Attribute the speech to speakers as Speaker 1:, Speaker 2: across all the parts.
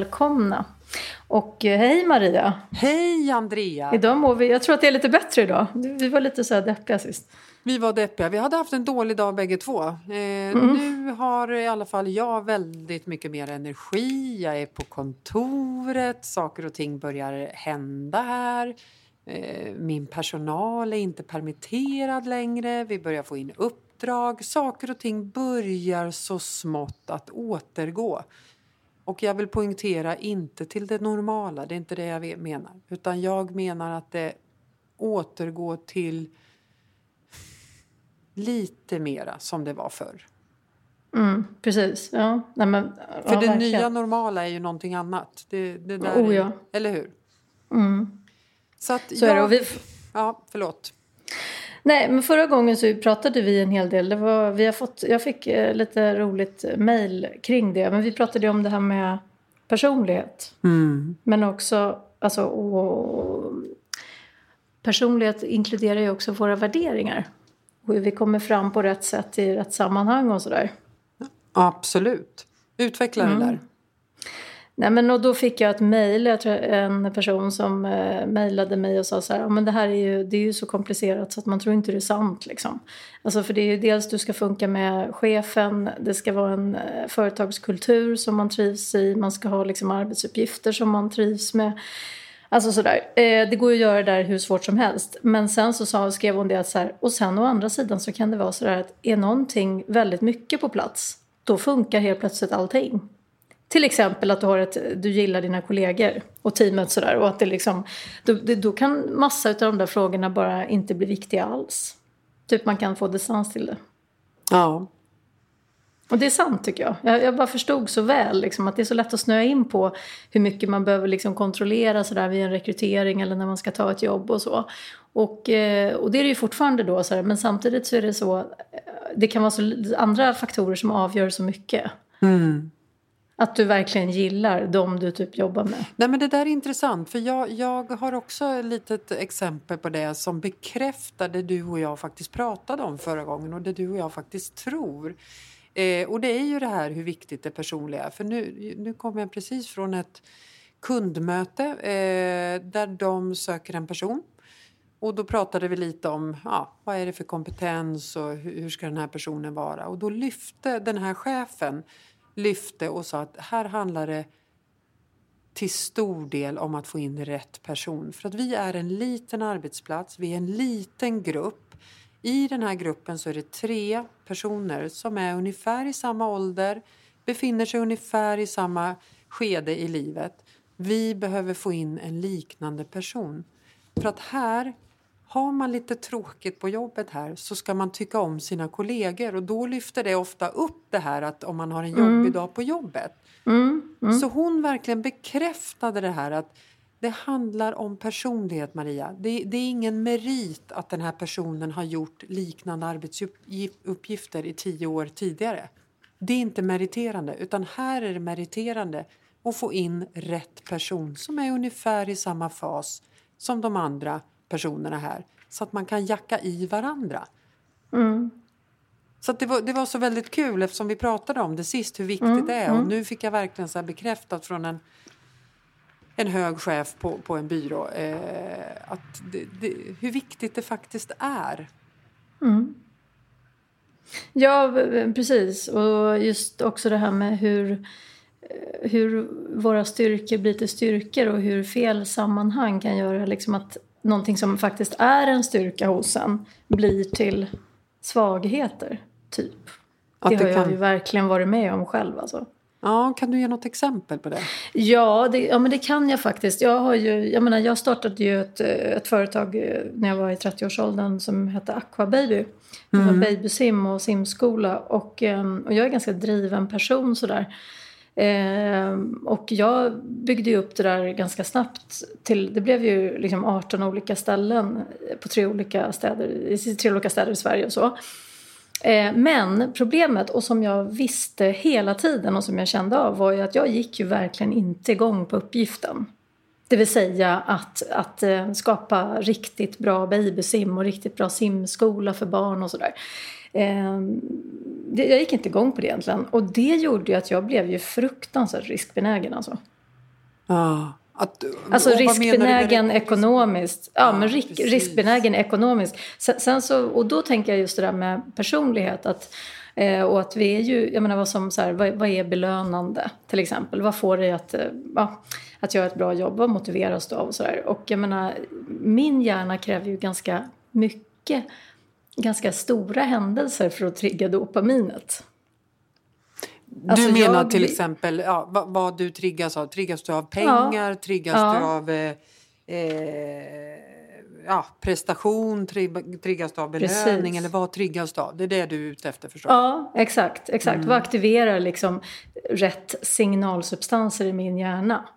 Speaker 1: välkomna. Och eh, hej Maria!
Speaker 2: Hej Andrea!
Speaker 1: Idag mår vi, jag tror att det är lite bättre idag. Vi var lite så här deppiga sist.
Speaker 2: Vi var deppiga. Vi hade haft en dålig dag bägge två. Eh, mm. Nu har i alla fall jag väldigt mycket mer energi. Jag är på kontoret. Saker och ting börjar hända här. Eh, min personal är inte permitterad längre. Vi börjar få in uppdrag. Saker och ting börjar så smått att återgå. Och jag vill poängtera inte till det normala, det är inte det jag menar. Utan jag menar att det återgår till lite mera som det var förr.
Speaker 1: Mm, precis, ja. Nej, men,
Speaker 2: För ja, det verkligen. nya normala är ju någonting annat. Det, det där
Speaker 1: oh, ja.
Speaker 2: är, eller hur?
Speaker 1: Mm.
Speaker 2: Så, att
Speaker 1: så jag, är det. Vi...
Speaker 2: Ja, förlåt.
Speaker 1: Nej, men förra gången så pratade vi en hel del. Det var, vi har fått, jag fick eh, lite roligt mejl kring det. Men vi pratade om det här med personlighet.
Speaker 2: Mm.
Speaker 1: Men också, alltså, och, personlighet inkluderar ju också våra värderingar. Och hur vi kommer fram på rätt sätt i rätt sammanhang och sådär.
Speaker 2: Absolut. Utveckla mm. det där.
Speaker 1: Nej, men och då fick jag ett mejl, en person som eh, mejlade mig och sa så här, men det här är ju, det är ju så komplicerat så att man tror inte det är sant. Liksom. Alltså för det är ju dels du ska funka med chefen, det ska vara en eh, företagskultur som man trivs i, man ska ha liksom, arbetsuppgifter som man trivs med. Alltså sådär. Eh, det går ju att göra det där hur svårt som helst. Men sen så sa, skrev hon det att så här, och sen å andra sidan så kan det vara sådär att är någonting väldigt mycket på plats, då funkar helt plötsligt allting. Till exempel att du, har ett, du gillar dina kollegor och teamet sådär. Och att det liksom, då, då kan massa av de där frågorna bara inte bli viktiga alls. Typ man kan få distans till det.
Speaker 2: Ja.
Speaker 1: Och det är sant tycker jag. Jag, jag bara förstod så väl liksom, att det är så lätt att snöa in på hur mycket man behöver liksom, kontrollera sådär, vid en rekrytering eller när man ska ta ett jobb och så. Och, eh, och det är det ju fortfarande då, sådär, men samtidigt så är det så, det kan vara så, andra faktorer som avgör så mycket.
Speaker 2: Mm.
Speaker 1: Att du verkligen gillar de du typ jobbar med.
Speaker 2: Nej men det där är intressant för jag, jag har också ett litet exempel på det som bekräftar det du och jag faktiskt pratade om förra gången och det du och jag faktiskt tror. Eh, och det är ju det här hur viktigt det personliga är. För nu, nu kommer jag precis från ett kundmöte eh, där de söker en person. Och då pratade vi lite om ja, vad är det för kompetens och hur, hur ska den här personen vara. Och då lyfte den här chefen lyfte och sa att här handlar det till stor del om att få in rätt person. För att vi är en liten arbetsplats, vi är en liten grupp. I den här gruppen så är det tre personer som är ungefär i samma ålder, befinner sig ungefär i samma skede i livet. Vi behöver få in en liknande person. För att här har man lite tråkigt på jobbet här så ska man tycka om sina kollegor och då lyfter det ofta upp det här att om man har en jobbig mm. dag på jobbet.
Speaker 1: Mm. Mm.
Speaker 2: Så hon verkligen bekräftade det här att det handlar om personlighet Maria. Det, det, är ingen merit att den här personen har gjort liknande arbetsuppgifter i tio år tidigare. Det är inte meriterande utan här är det meriterande att få in rätt person som är ungefär i samma fas som de andra personerna här så att man kan jacka i varandra.
Speaker 1: Mm.
Speaker 2: Så det, var, det var så väldigt kul eftersom vi pratade om det sist hur viktigt mm. det är och mm. nu fick jag verkligen så bekräftat från en, en hög chef på, på en byrå eh, att det, det, hur viktigt det faktiskt är.
Speaker 1: Mm. Ja, precis. Och just också det här med hur, hur våra styrkor blir till styrkor och hur fel sammanhang kan göra liksom att någonting som faktiskt är en styrka hos en blir till svagheter, typ. Att det har jag ju verkligen varit med om själv. Alltså.
Speaker 2: Ja, kan du ge något exempel på det?
Speaker 1: Ja, det, ja men det kan jag faktiskt. Jag, har ju, jag, menar, jag startade ju ett, ett företag eh, när jag var i 30-årsåldern som hette Aqua Baby. Det var mm. babysim och simskola. Och, eh, och jag är ganska driven person sådär. Eh, och jag byggde ju upp det där ganska snabbt. Till, det blev ju liksom 18 olika ställen på tre olika städer, i tre olika städer i Sverige och så. Eh, men problemet, och som jag visste hela tiden och som jag kände av var ju att jag gick ju verkligen inte igång på uppgiften. Det vill säga att, att eh, skapa riktigt bra babysim och riktigt bra simskola för barn och sådär. Ehm, jag gick inte igång på det egentligen. Och det gjorde ju att jag blev ju fruktansvärt riskbenägen alltså.
Speaker 2: Ja. Att,
Speaker 1: alltså riskbenägen ekonomiskt. Ja, ja men risk, riskbenägen ekonomiskt. Sen, sen, så, och då tänker jag just det där med personlighet. Att, eh, och att vi är ju, jag menar vad som så här, vad, vad, är belönande till exempel? Vad får dig att, eh, ja, att göra ett bra jobb? Vad motiveras du av och sådär? Och jag menar, min hjärna kräver ju ganska mycket, ganska stora händelser för att trigga dopaminet.
Speaker 2: Du alltså menar jag... till exempel ja, vad, vad, du triggas av? Triggas du av pengar? Ja. Triggas ja. du av eh, eh, ja, prestation? Triggas du av belöning? Precis. Eller vad triggas du av? Det är det du är ute efter förstås?
Speaker 1: Ja, exakt. exakt. Mm. Vad aktiverar liksom rätt signalsubstanser i min hjärna?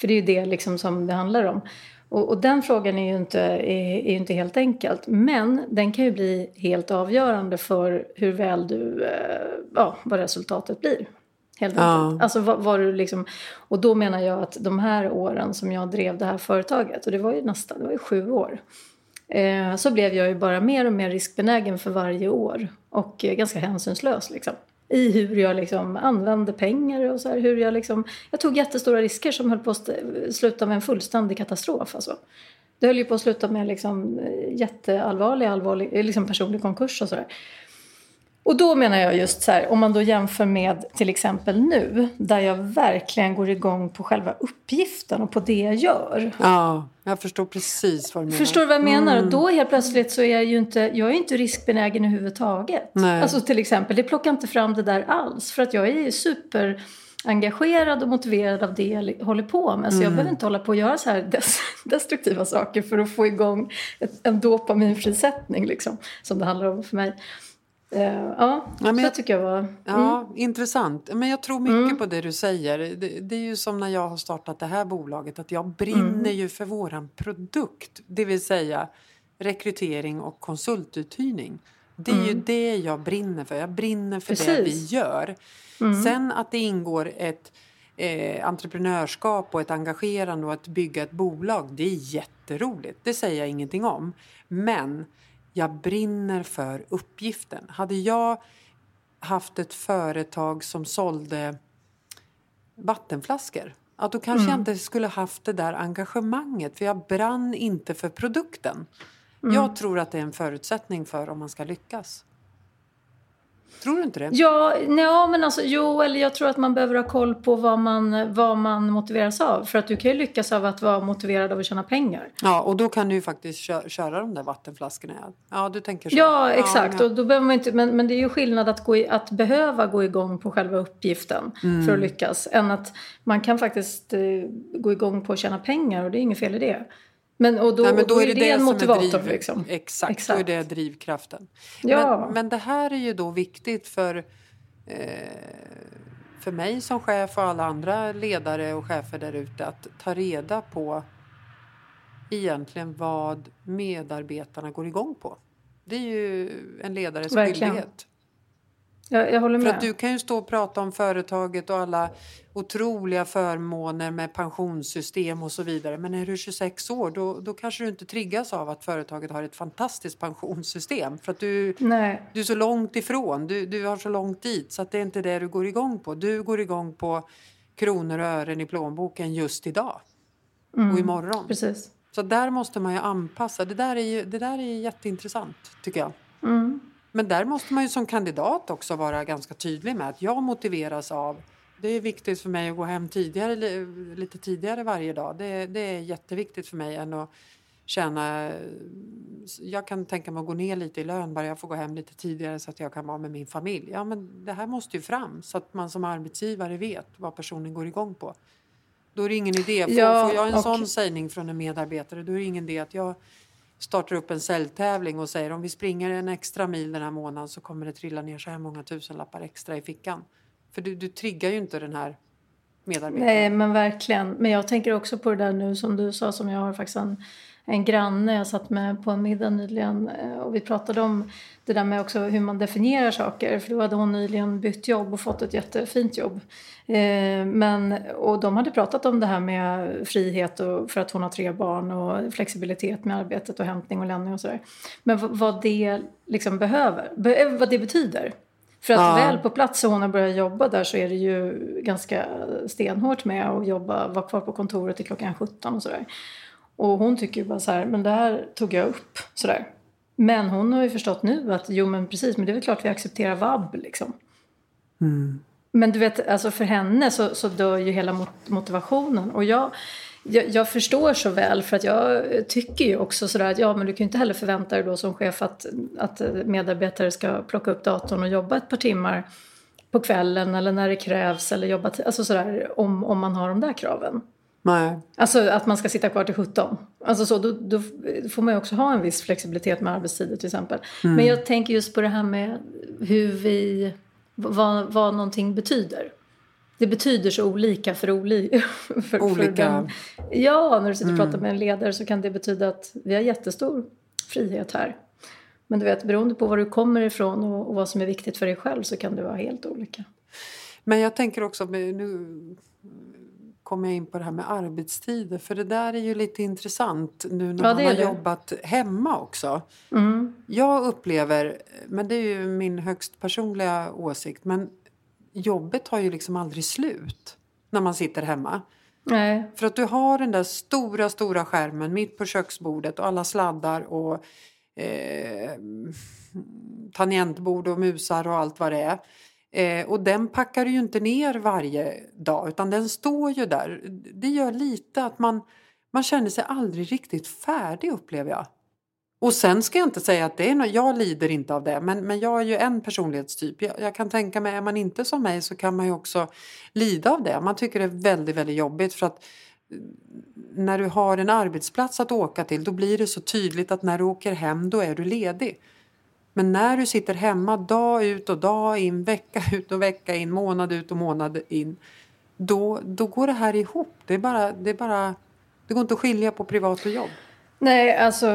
Speaker 1: För det är ju det liksom som det handlar om. Och, och, den frågan är ju inte, är, är inte helt enkelt. Men den kan ju bli helt avgörande för hur väl du, eh, ja, vad resultatet blir. Helt enkelt. Alltså vad, vad du liksom, och då menar jag att de här åren som jag drev det här företaget, och det var ju nästan, det var ju sju år. Eh, så blev jag ju bara mer och mer riskbenägen för varje år. Och eh, ganska hänsynslös liksom i hur jag liksom använde pengar och så här, hur jag liksom... Jag tog jättestora risker som höll på att sluta med en fullständig katastrof. Alltså. Det höll ju på att sluta med liksom eh, jätteallvarlig allvarlig, eh, liksom personlig konkurs och sådär. Och då menar jag just så här, om man då jämför med till exempel nu, där jag verkligen går igång på själva uppgiften och på det jag gör.
Speaker 2: Ja, jag förstår precis vad du menar.
Speaker 1: Förstår du vad jag menar? Mm. Då helt plötsligt så är jag ju inte, jag är inte riskbenägen överhuvudtaget. Nej. Alltså till exempel, det plockar inte fram det där alls. För att jag är super engagerad och motiverad av det jag håller på med. Så mm. jag behöver inte hålla på och göra så här destruktiva saker för att få igång en dopaminfrisättning liksom, som det handlar om för mig. Uh, ja, ja men jag, tycker jag var... Mm.
Speaker 2: Ja, intressant. Men jag tror mycket mm. på det du säger. Det, det, är ju som när jag har startat det här bolaget att jag brinner mm. ju för våran produkt. Det vill säga rekrytering och konsultuthyrning. Det är ju mm. det jag brinner för. Jag brinner för Precis. det vi gör. Mm. Sen att det ingår ett eh, entreprenörskap och ett engagerande och att bygga ett bolag, det är jätteroligt. Det säger jag ingenting om. Men jag brinner för uppgiften. Hade jag haft ett företag som sålde vattenflaskor ja, då kanske mm. jag inte skulle haft det där engagemanget för jag brann inte för produkten. Mm. Jag tror att det är en förutsättning för om man ska lyckas. Tror du inte det?
Speaker 1: Ja, ja men alltså, jo, eller jag tror att man behöver ha koll på vad man, vad man motiveras av. För att du kan ju lyckas av att vara motiverad av att tjäna pengar.
Speaker 2: Ja, och då kan du ju faktiskt köra, köra de där vattenflaskorna. Ja, du tänker så.
Speaker 1: Ja, exakt. Ja, ja. Och då behöver man inte, men, men det är ju skillnad att, gå i, att behöva gå igång på själva uppgiften mm. för att lyckas. Än att man kan faktiskt eh, gå igång på att tjäna pengar och det är inget fel i det. Men, och då, Nej, men då, då är det, det en motivator. Driv, liksom.
Speaker 2: exakt, exakt, då är det drivkraften. Ja. Men, men det här är ju då viktigt för, eh, för mig som chef och alla andra ledare och chefer där ute att ta reda på egentligen vad medarbetarna går igång på. Det är ju en ledares Verkligen. skyldighet.
Speaker 1: Jag, jag håller med.
Speaker 2: För att du kan ju stå och prata om företaget och alla otroliga förmåner med pensionssystem och så vidare. Men är du 26 år då, då kanske du inte triggas av att företaget har ett fantastiskt pensionssystem. För att du, Nej. du är så långt ifrån, du, du har så långt dit så att det är inte det du går igång på. Du går igång på kronor och ören i plånboken just idag mm. och imorgon.
Speaker 1: Precis.
Speaker 2: Så där måste man ju anpassa. Det där är, ju, det där är jätteintressant tycker jag.
Speaker 1: Mm.
Speaker 2: Men där måste man ju som kandidat också vara ganska tydlig med att jag motiveras av det är viktigt för mig att gå hem tidigare, lite tidigare varje dag. Det, det är jätteviktigt för mig än att känna... Jag kan tänka mig att gå ner lite i lön bara jag får gå hem lite tidigare så att jag kan vara med min familj. Ja, men det här måste ju fram så att man som arbetsgivare vet vad personen går igång på. Då är det ingen idé. Får, ja, får jag en och... sån sägning från en medarbetare då är det ingen idé att jag startar upp en säljtävling och säger om vi springer en extra mil den här månaden så kommer det trilla ner så här många tusenlappar extra i fickan. För du, du triggar ju inte den här medarbetaren.
Speaker 1: Nej, men verkligen. Men jag tänker också på det där nu som du sa som jag har faktiskt en, en granne jag satt med på en middag nyligen eh, och vi pratade om det där med också hur man definierar saker. För då hade hon nyligen bytt jobb och fått ett jättefint jobb. Eh, men, och de hade pratat om det här med frihet och, för att hon har tre barn och flexibilitet med arbetet och hämtning och lämning och sådär. Men vad det liksom behöver, vad det betyder. För att ja. väl på plats och hon har börjat jobba där så är det ju ganska stenhårt med att jobba, vara kvar på kontoret till klockan 17 och sådär. Och hon tycker ju bara så här, men det här tog jag upp sådär. Men hon har ju förstått nu att jo men precis, men det är väl klart vi accepterar vab liksom. Mm. Men du vet, alltså för henne så, så dör ju hela motivationen. Och jag, jag, jag, förstår så väl för att jag tycker ju också sådär att ja men du kan ju inte heller förvänta dig då som chef att, att medarbetare ska plocka upp datorn och jobba ett par timmar på kvällen eller när det krävs eller jobba alltså sådär om, om man har de där kraven.
Speaker 2: Nej.
Speaker 1: Alltså att man ska sitta kvar till 17. Alltså så, då, då får man ju också ha en viss flexibilitet med arbetstider till exempel. Mm. Men jag tänker just på det här med hur vi, vad, vad någonting betyder. Det betyder så olika för, oli, för,
Speaker 2: olika. För den,
Speaker 1: ja, när du sitter och pratar mm. med en ledare så kan det betyda att vi har jättestor frihet här. Men du vet, beroende på var du kommer ifrån och, och vad som är viktigt för dig själv så kan det vara helt olika.
Speaker 2: Men jag tänker också, nu kommer jag in på det här med arbetstider. För det där är ju lite intressant nu när ja, man har det. jobbat hemma också. Mm. Jag upplever, men det är ju min högst personliga åsikt, men jobbet har ju liksom aldrig slut när man sitter hemma.
Speaker 1: Nej.
Speaker 2: För att du har den där stora, stora skärmen mitt på köksbordet och alla sladdar och eh, tangentbord och musar och allt vad det är. Eh, och den packar du ju inte ner varje dag utan den står ju där. Det gör lite att man, man känner sig aldrig riktigt färdig upplever jag. Och sen ska jag inte säga att det är något, jag lider inte av det, men, men jag är ju en personlighetstyp. Jag, jag, kan tänka mig, är man inte som mig så kan man ju också lida av det. Man tycker det är väldigt, väldigt jobbigt för att när du har en arbetsplats att åka till då blir det så tydligt att när du åker hem då är du ledig. Men när du sitter hemma dag ut och dag in, vecka ut och vecka in, månad ut och månad in. Då, då går det här ihop. Det, är bara, det, är bara, det går inte att skilja på privat och jobb.
Speaker 1: Nej, alltså,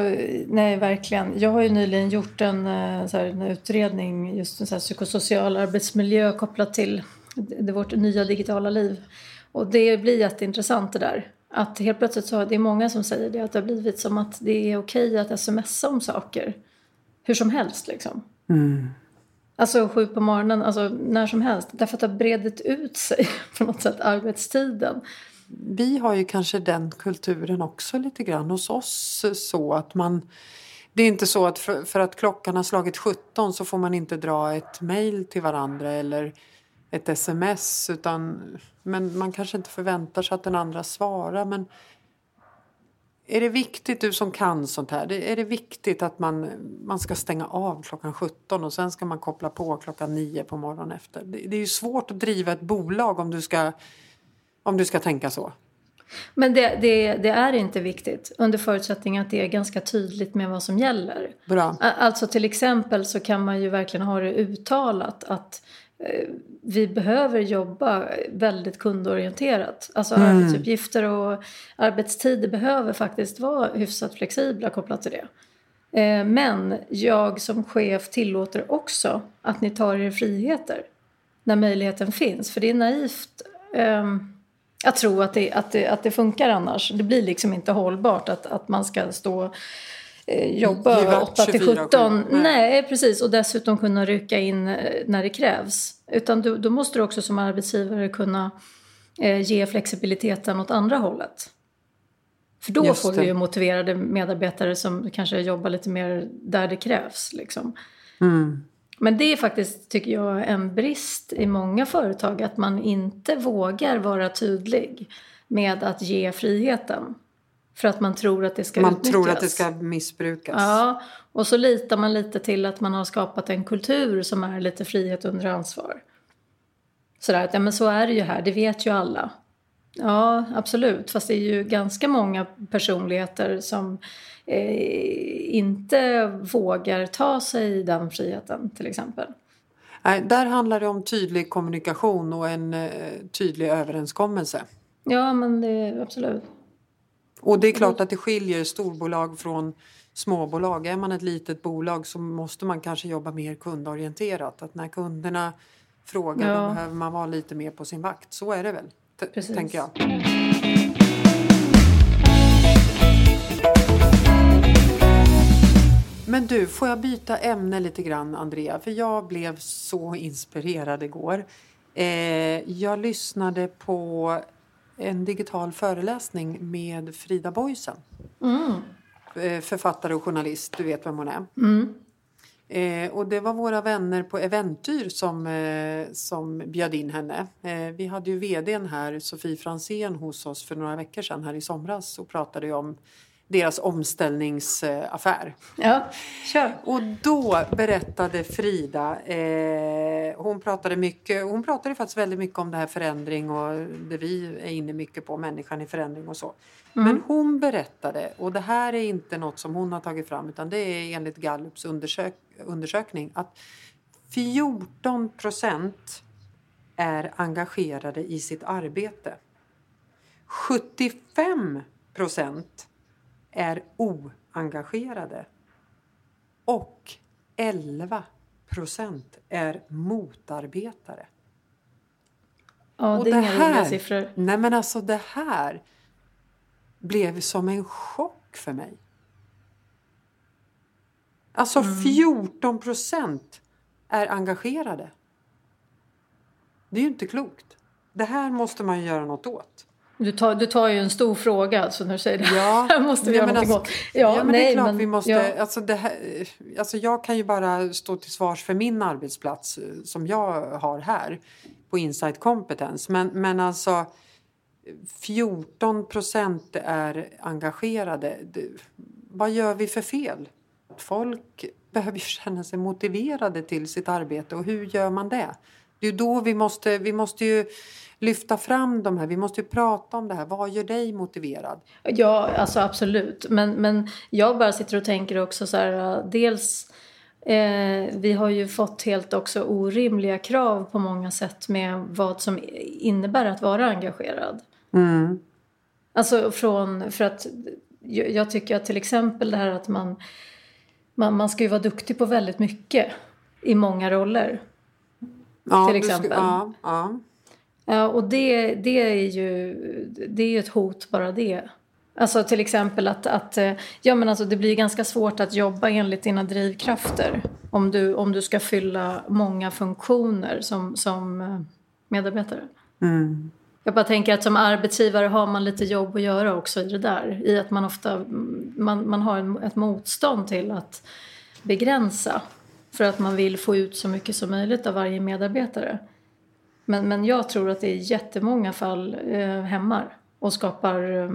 Speaker 1: nej, verkligen. Jag har ju nyligen gjort en, eh, så här, en utredning just en så här, psykosocial arbetsmiljö kopplat till det, vårt nya digitala liv. Och det blir jätteintressant det där. Att helt plötsligt så det är många som säger det, att det har blivit som att det är okej att smsa om saker hur som helst liksom.
Speaker 2: Mm.
Speaker 1: Alltså sju på morgonen, alltså när som helst. Därför att det har bredit ut sig på något sätt, arbetstiden.
Speaker 2: Vi har ju kanske den kulturen också lite grann hos oss så att man det är inte så att för, för, att klockan har slagit 17 så får man inte dra ett mejl till varandra eller ett sms utan men man kanske inte förväntar sig att den andra svarar men är det viktigt, du som kan sånt här, är det viktigt att man, man ska stänga av klockan 17 och sen ska man koppla på klockan 9 på morgonen efter? Det, det är ju svårt att driva ett bolag om du ska, om du ska tänka så.
Speaker 1: Men det, det, det, är inte viktigt under förutsättning att det är ganska tydligt med vad som gäller.
Speaker 2: Bra.
Speaker 1: Alltså till exempel så kan man ju verkligen ha det uttalat att vi behöver jobba väldigt kundorienterat. Alltså mm. arbetsuppgifter och arbetstider behöver faktiskt vara hyfsat flexibla kopplat till det. Eh, men jag som chef tillåter också att ni tar er friheter när möjligheten finns. För det är naivt um, att tro att det, att, det, att det funkar annars. Det blir liksom inte hållbart att, att man ska stå Eh, jobba 8 till 17. Nej. Precis. Och dessutom kunna rycka in eh, när det krävs. Utan du, då måste du också som arbetsgivare kunna eh, ge flexibiliteten åt andra hållet. För då får du ju motiverade medarbetare som kanske jobbar lite mer där det krävs. Liksom.
Speaker 2: Mm.
Speaker 1: Men det är faktiskt, tycker jag, en brist i många företag att man inte vågar vara tydlig med att ge friheten. För att man tror att det ska
Speaker 2: man
Speaker 1: utnyttjas.
Speaker 2: Man tror att det ska missbrukas.
Speaker 1: Ja, och så litar man lite till att man har skapat en kultur som är lite frihet under ansvar. Sådär att, ja men så är det ju här, det vet ju alla. Ja, absolut. Fast det är ju ganska många personligheter som eh, inte vågar ta sig den friheten till exempel.
Speaker 2: Nej, där handlar det om tydlig kommunikation och en eh, tydlig överenskommelse.
Speaker 1: Ja, men det, absolut.
Speaker 2: Och det är klart att det skiljer storbolag från småbolag. Är man ett litet bolag så måste man kanske jobba mer kundorienterat. Att när kunderna frågar ja. då behöver man vara lite mer på sin vakt. Så är det väl, Precis. tänker jag. Men du, får jag byta ämne lite grann Andrea? För jag blev så inspirerad igår. Eh, jag lyssnade på en digital föreläsning med Frida Boysen.
Speaker 1: Mm.
Speaker 2: Eh, författare och journalist, du vet vem hon är.
Speaker 1: Mm.
Speaker 2: Eh, och det var våra vänner på Eventyr som, eh, som bjöd in henne. Eh, vi hade ju vdn här, Sofie Fransén, hos oss för några veckor sedan här i somras och pratade om deras omställningsaffär.
Speaker 1: Ja, kör.
Speaker 2: Och då berättade Frida, eh, hon pratade mycket, hon pratade faktiskt väldigt mycket om det här förändring och det vi är inne mycket på, människan i förändring och så. Men hon berättade, och det här är inte något som hon har tagit fram utan det är enligt Gallups undersök, undersökning att 14 procent är engagerade i sitt arbete. 75 procent är oengagerade. Och 11 procent är motarbetare.
Speaker 1: Ja,
Speaker 2: Och
Speaker 1: det är
Speaker 2: det här-
Speaker 1: siffror.
Speaker 2: Nej men alltså det här blev som en chock för mig. Alltså 14 procent är engagerade. Det är ju inte klokt. Det här måste man göra något åt.
Speaker 1: Du tar, du tar ju en stor fråga alltså, när du säger det.
Speaker 2: Ja,
Speaker 1: här måste vi
Speaker 2: ja,
Speaker 1: göra
Speaker 2: men alltså-
Speaker 1: åt.
Speaker 2: Ja, men det är klart
Speaker 1: men-
Speaker 2: vi måste...
Speaker 1: ja.
Speaker 2: Alltså det här, alltså jag kan ju bara stå till svars för min arbetsplats eh, som jag har här på Insight Competence. Men, men alltså 14 procent är engagerade. Vad gör vi för fel? Folk behöver ju känna sig motiverade till sitt arbete och hur gör man det? Det är ju då vi måste, vi måste ju lyfta fram de här, vi måste ju prata om det här. Vad gör dig motiverad?
Speaker 1: Ja, alltså absolut. Men, men jag bara sitter och tänker också så här, äh, dels eh, vi har ju fått helt också orimliga krav på många sätt med vad som innebär att vara engagerad.
Speaker 2: Mm.
Speaker 1: Alltså från, för att jag tycker att till exempel det här att man, man, man ska ju vara duktig på väldigt mycket i många roller.
Speaker 2: Ja,
Speaker 1: till
Speaker 2: du ska-
Speaker 1: exempel.
Speaker 2: ja, ja.
Speaker 1: Och det, det är ju det är ju ett hot bara det. Alltså till exempel att, att eh, ja, men alltså det blir ganska svårt att jobba enligt dina drivkrafter om du, om du ska fylla många funktioner som, som eh, medarbetare.
Speaker 2: Mm.
Speaker 1: Jag bara tänker att som arbetsgivare har man lite jobb att göra också i det där. I att man ofta man, man har en, ett motstånd till att begränsa. För att man vill få ut så mycket som möjligt av varje medarbetare. Men, men jag tror att det i jättemånga fall eh, hämmar och skapar eh,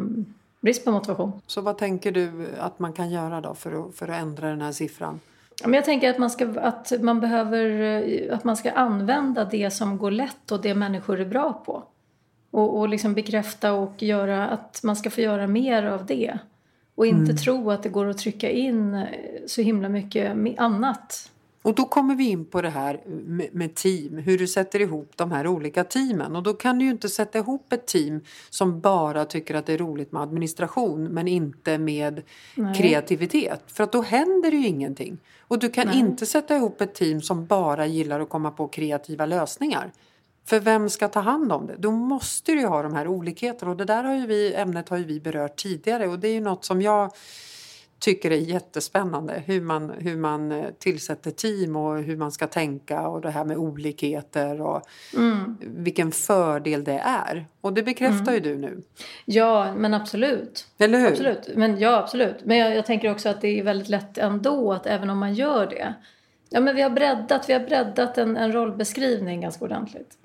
Speaker 1: brist på motivation.
Speaker 2: Så vad tänker du att man kan göra då för att, för att ändra den här siffran?
Speaker 1: Men jag tänker att man, ska, att man behöver eh, att man ska använda det som går lätt och det människor är bra på. Och, och liksom bekräfta och göra att man ska få göra mer av det. Och inte tro att det går att trycka in eh, så himla mycket annat.
Speaker 2: Och då kommer vi in på det här med, team, hur du sätter ihop de här olika teamen. Och då kan du ju inte sätta ihop ett team som bara tycker att det är roligt med administration men inte med
Speaker 1: Nej.
Speaker 2: kreativitet. För att då händer det ju ingenting. Och du kan
Speaker 1: Nej.
Speaker 2: inte sätta ihop ett team som bara gillar att komma på kreativa lösningar. För vem ska ta hand om det? Då måste du ju ha de här olikheterna och det där har ju vi, ämnet har ju vi berört tidigare och det är ju något som jag tycker är jättespännande. Hur man, hur man eh, tillsätter team och hur man ska tänka och det här med olikheter och
Speaker 1: Mm.
Speaker 2: vilken fördel det är. Och det bekräftar ju du nu.
Speaker 1: Ja, men absolut.
Speaker 2: Eller hur?
Speaker 1: Absolut. Men, ja, absolut. Men jag, jag tänker också att det är väldigt lätt ändå att även om man gör det. Ja, men vi har breddat, vi har breddat en, en rollbeskrivning ganska ordentligt.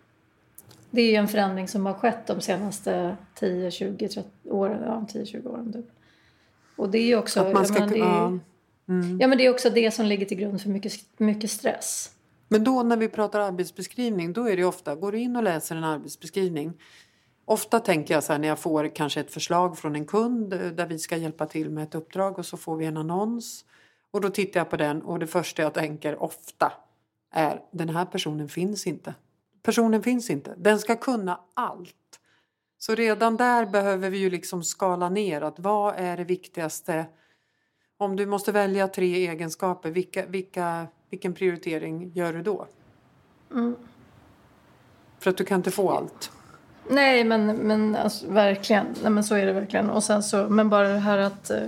Speaker 1: Det är en förändring som har skett de senaste 10, 20, 30 åren. Ja, 10-20 åren. Typ. Och det är också...
Speaker 2: Att man ska,
Speaker 1: menar, det
Speaker 2: ja.
Speaker 1: ja, men det är också det som ligger till grund för mycket, mycket stress.
Speaker 2: Men då när vi pratar arbetsbeskrivning då är det ofta, går du in och läser en arbetsbeskrivning Ofta tänker jag så här när jag får kanske ett förslag från en kund eh, där vi ska hjälpa till med ett uppdrag och så får vi en annons. Och då tittar jag på den och det första jag tänker ofta är den här personen finns inte. Personen finns inte. Den ska kunna allt. Så redan där behöver vi ju liksom skala ner att vad är det viktigaste? Om du måste välja tre egenskaper, vilka, vilka, vilken prioritering gör du då?
Speaker 1: Mm.
Speaker 2: För att du kan inte få allt.
Speaker 1: Nej, men, men alltså, verkligen. Nej, men så är det verkligen. Och sen så, men bara det här att... eh,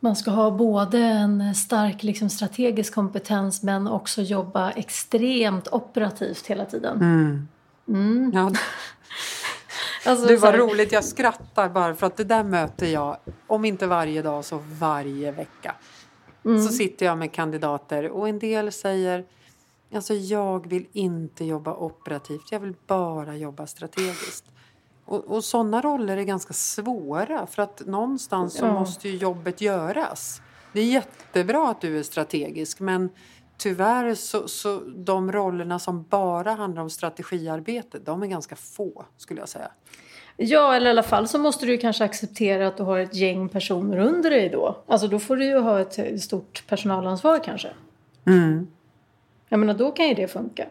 Speaker 1: Man ska ha både en stark liksom, strategisk kompetens men också jobba extremt operativt hela tiden.
Speaker 2: Mm.
Speaker 1: Mm.
Speaker 2: Ja,
Speaker 1: Alltså,
Speaker 2: var
Speaker 1: här-
Speaker 2: roligt, jag skrattar bara för att det där möter jag, om inte varje dag så varje vecka.
Speaker 1: Mm.
Speaker 2: Så sitter jag med kandidater och en del säger Alltså jag vill inte jobba operativt, jag vill bara jobba strategiskt. Och, och sådana roller är ganska svåra för att någonstans så måste ju jobbet göras. Det är jättebra att du är strategisk men tyvärr så, så de rollerna som bara handlar om strategiarbete, de är ganska få skulle jag säga.
Speaker 1: Ja, eller i alla fall så måste du kanske acceptera att du har ett gäng personer under dig då. Alltså då får du ju ha ett stort personalansvar kanske.
Speaker 2: Mm.
Speaker 1: Jag menar, då kan ju det funka.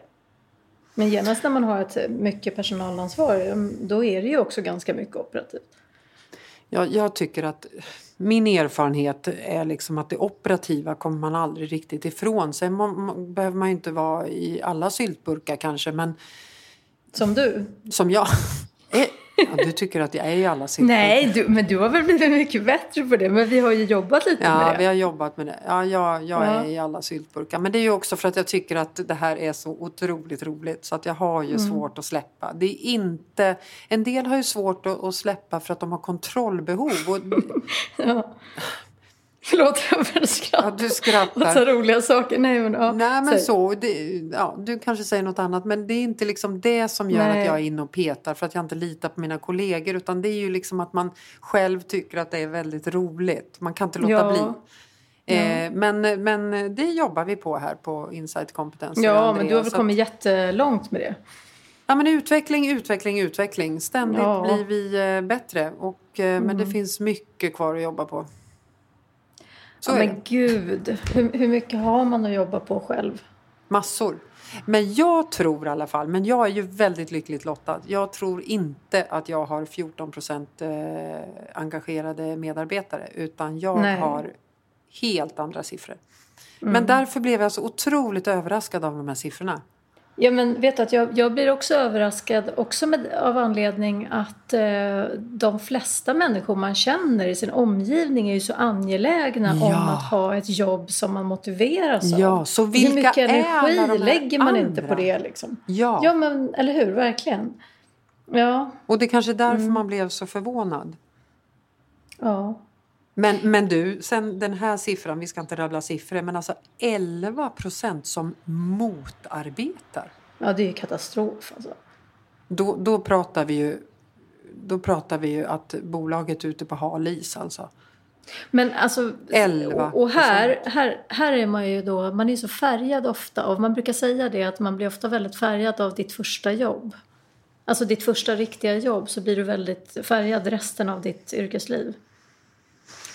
Speaker 1: Men genast när man har ett mycket personalansvar, mm, då är det ju också ganska mycket operativt.
Speaker 2: Jag, jag tycker att min erfarenhet är liksom att det operativa kommer man aldrig riktigt ifrån. Sen må, må, behöver man ju inte vara i alla syltburkar kanske, men
Speaker 1: Som du.
Speaker 2: som jag. ja, du tycker att jag är i alla syltburkar?
Speaker 1: Nej, du, men du har väl blivit mycket bättre på det. Men vi har ju jobbat lite
Speaker 2: Ja,
Speaker 1: med det.
Speaker 2: vi har jobbat med det. Ja, jag, jag
Speaker 1: Ja.
Speaker 2: är i alla syltburkar. Men det är ju också för att jag tycker att det här är så otroligt roligt så att jag har ju
Speaker 1: Mm.
Speaker 2: svårt att släppa. Det är inte... En del har ju svårt att, att släppa för att de har kontrollbehov. Och,
Speaker 1: Ja. Förlåt, jag började
Speaker 2: ja,
Speaker 1: skratta.
Speaker 2: du
Speaker 1: Åt
Speaker 2: skrattar.
Speaker 1: så roliga saker. Nej, men, ja.
Speaker 2: Nej men
Speaker 1: Säg.
Speaker 2: så, det, ja, du kanske säger något annat men det är inte liksom det som gör
Speaker 1: Nej.
Speaker 2: att jag är inne och petar för att jag inte litar på mina kollegor utan det är ju liksom att man själv tycker att det är väldigt roligt. Man kan inte låta
Speaker 1: Ja.
Speaker 2: bli.
Speaker 1: Ja.
Speaker 2: Eh, men, men det jobbar vi på här på Insight Competence.
Speaker 1: Ja,
Speaker 2: Andrea,
Speaker 1: men du har väl
Speaker 2: så att-
Speaker 1: kommit jättelångt med det.
Speaker 2: Ja, men utveckling, utveckling, utveckling. Ständigt
Speaker 1: Ja. Mm.
Speaker 2: blir vi eh, bättre. Och, eh, Men det finns mycket kvar att jobba på. Så
Speaker 1: ja, men gud, hur, hur mycket har man att jobba på själv?
Speaker 2: Massor. Men jag tror i alla fall, men jag är ju väldigt lyckligt lottad. Jag tror inte att jag har 14 procent eh, engagerade medarbetare utan jag
Speaker 1: Nej.
Speaker 2: har helt andra siffror.
Speaker 1: Mm.
Speaker 2: Men därför blev jag så otroligt överraskad av de här siffrorna.
Speaker 1: Ja, men vet du att jag, jag blir också överraskad också med, av anledning att eh, de flesta människor man känner i sin omgivning är ju så angelägna om
Speaker 2: Ja.
Speaker 1: att ha ett jobb som man motiveras av.
Speaker 2: Ja, så
Speaker 1: Hur
Speaker 2: vilka
Speaker 1: mycket
Speaker 2: är
Speaker 1: energi
Speaker 2: här
Speaker 1: lägger man inte
Speaker 2: andra?
Speaker 1: på det liksom?
Speaker 2: Ja,
Speaker 1: Ja, men eller hur, verkligen. Ja,
Speaker 2: och det är kanske är därför
Speaker 1: Mm.
Speaker 2: man blev så förvånad.
Speaker 1: ja.
Speaker 2: Men, men du, sen den här siffran, vi ska inte rabbla siffror, men alltså 11 procent som motarbetar.
Speaker 1: Ja, det är ju katastrof alltså.
Speaker 2: Då, då pratar vi ju då pratar vi ju att bolaget är ute på hal is alltså.
Speaker 1: Men alltså,
Speaker 2: 11
Speaker 1: och, och här, här, här är man ju då, man är så färgad ofta av, man brukar säga det att man blir ofta väldigt färgad av ditt första jobb. Alltså ditt första riktiga jobb så blir du väldigt färgad resten av ditt yrkesliv.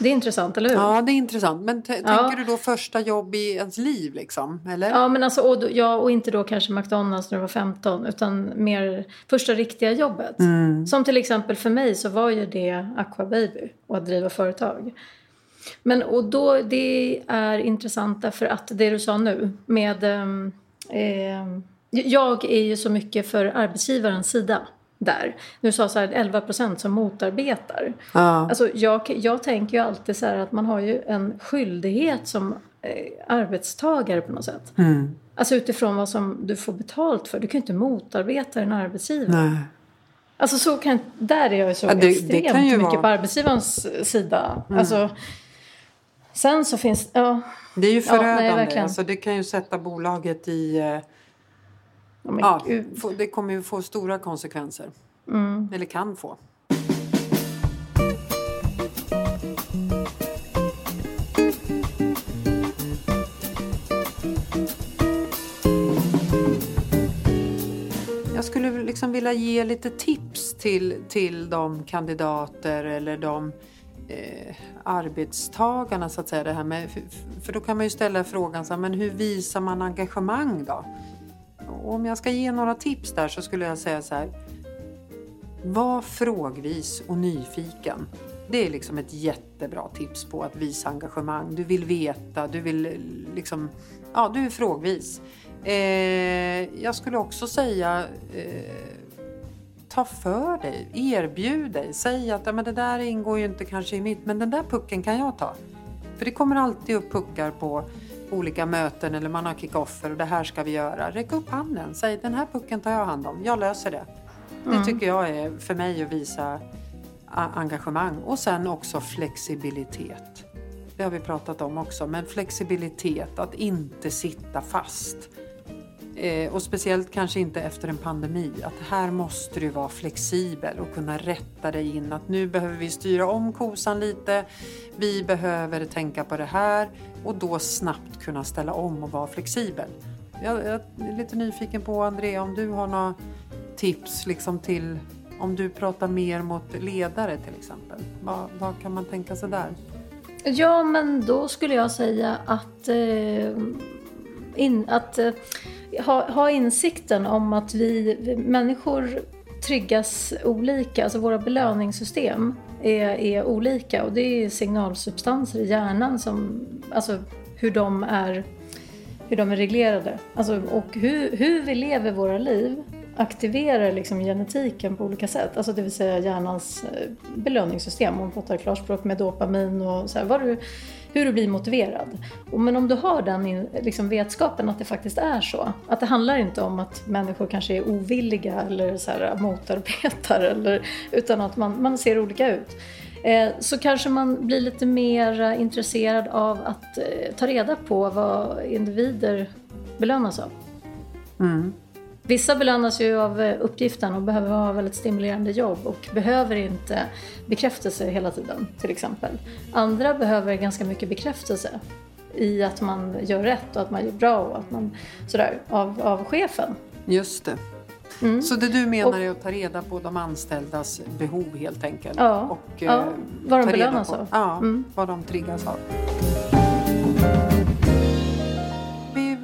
Speaker 1: Det är intressant, eller hur?
Speaker 2: Ja, det är intressant. Men
Speaker 1: Ja.
Speaker 2: tänker du då första jobb i ens liv liksom? Eller?
Speaker 1: Ja, men alltså, och, ja, och inte då kanske McDonalds när du var 15 utan mer första riktiga jobbet.
Speaker 2: Mm.
Speaker 1: Som till exempel för mig så var ju det Aqua Baby och att driva företag. Men och då, det är intressant därför att det du sa nu med... ehm, jag är ju så mycket för arbetsgivarens sida där. Du sa så här 11 procent som motarbetar.
Speaker 2: Ja.
Speaker 1: Alltså jag, jag tänker ju alltid så här att man har ju en skyldighet som eh, arbetstagare på något sätt.
Speaker 2: Mm.
Speaker 1: Alltså utifrån vad som du får betalt för. Du kan ju inte motarbeta en arbetsgivare.
Speaker 2: Nej.
Speaker 1: Alltså så kan, där är jag så
Speaker 2: Ja, det- det
Speaker 1: extremt
Speaker 2: kan ju
Speaker 1: mycket
Speaker 2: vara- Mm.
Speaker 1: på arbetsgivarens sida. Alltså, sen så finns ja,
Speaker 2: Det är ju
Speaker 1: Ja, nej,
Speaker 2: förödande. alltså, det kan ju sätta bolaget i... eh,
Speaker 1: ja,
Speaker 2: det kommer ju få stora konsekvenser.
Speaker 1: Mm.
Speaker 2: Eller kan få. Jag skulle liksom vilja ge lite tips till, till de kandidater eller de eh, arbetstagarna så att säga. Det här med, för, för då kan man ju ställa frågan så här, men hur visar man engagemang då? Och om jag ska ge några tips där så skulle jag säga så här. Var frågvis och nyfiken. Det är liksom ett jättebra tips på att visa engagemang. Du vill veta, du vill eh, liksom, ja du är frågvis. Eh, jag skulle också säga eh, ta för dig, erbjud dig, säg att ja, men det där ingår ju inte kanske i mitt, men den där pucken kan jag ta. För det kommer alltid upp puckar på olika möten eller man har kickoffer och det här ska vi göra. Räck upp handen, säg den här pucken tar jag hand om, jag löser det. Det
Speaker 1: Mm.
Speaker 2: tycker jag är för mig att visa engagemang och sen också flexibilitet. Det har vi pratat om också, men flexibilitet, att inte sitta fast. Eh, och speciellt kanske inte efter en pandemi, att här måste du vara flexibel och kunna rätta dig in att nu behöver vi styra om kosan lite, vi behöver tänka på det här och då snabbt kunna ställa om och vara flexibel. Jag, jag är lite nyfiken på Andrea om du har några tips liksom till om du pratar mer mot ledare till exempel. Vad, vad kan man tänka sig där?
Speaker 1: Ja, men då skulle jag säga att, eh, in, att eh, ha, ha insikten om att vi, vi människor triggas olika, alltså våra belöningssystem är, är olika och det är signalsubstanser i hjärnan som, alltså hur de är, hur de är reglerade. Alltså, och hur, hur vi lever våra liv aktiverar liksom genetiken på olika sätt. Alltså det vill säga hjärnans eh, belöningssystem. Om man pratar klarspråk med dopamin och så här, vad du, hur du blir motiverad. Och men om du har den liksom vetskapen att det faktiskt är så. Att det handlar inte om att människor kanske är ovilliga eller så här, motarbetar. Eller, utan att man, man ser olika ut. Eh, så kanske man blir lite mer intresserad av att eh, ta reda på vad individer belönas av.
Speaker 2: Mm.
Speaker 1: Vissa belönas ju av eh, uppgiften och behöver ha väldigt stimulerande jobb och behöver inte bekräftelse hela tiden till exempel. Andra behöver ganska mycket bekräftelse i att man gör rätt och att man gör bra och att man sådär av, av chefen.
Speaker 2: Just det.
Speaker 1: Mm.
Speaker 2: Så det du menar är att ta reda på de anställdas behov helt enkelt?
Speaker 1: Ja,
Speaker 2: och,
Speaker 1: ja,
Speaker 2: eh,
Speaker 1: vad de belönas av.
Speaker 2: Ja,
Speaker 1: Mm.
Speaker 2: vad de triggas av.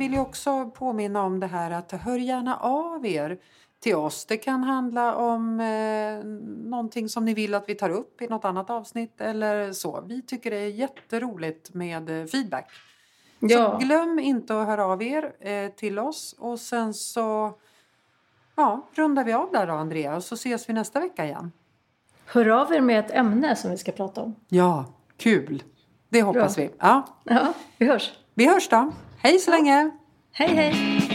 Speaker 2: Vi vill ju också påminna om det här att hör gärna av er till oss. Det kan handla om eh, någonting som ni vill att vi tar upp i något annat avsnitt eller så. Vi tycker det är jätteroligt med eh, feedback.
Speaker 1: Ja.
Speaker 2: Så glöm inte att höra av er eh, till oss och sen så ja, rundar vi av där då Andrea och så ses vi nästa vecka igen.
Speaker 1: Hör av er med ett ämne som vi ska prata om.
Speaker 2: Ja, kul! Det hoppas
Speaker 1: Bra.
Speaker 2: vi. Ja,
Speaker 1: Ja, vi hörs.
Speaker 2: vi hörs då. Hej så länge!
Speaker 1: Hej hej!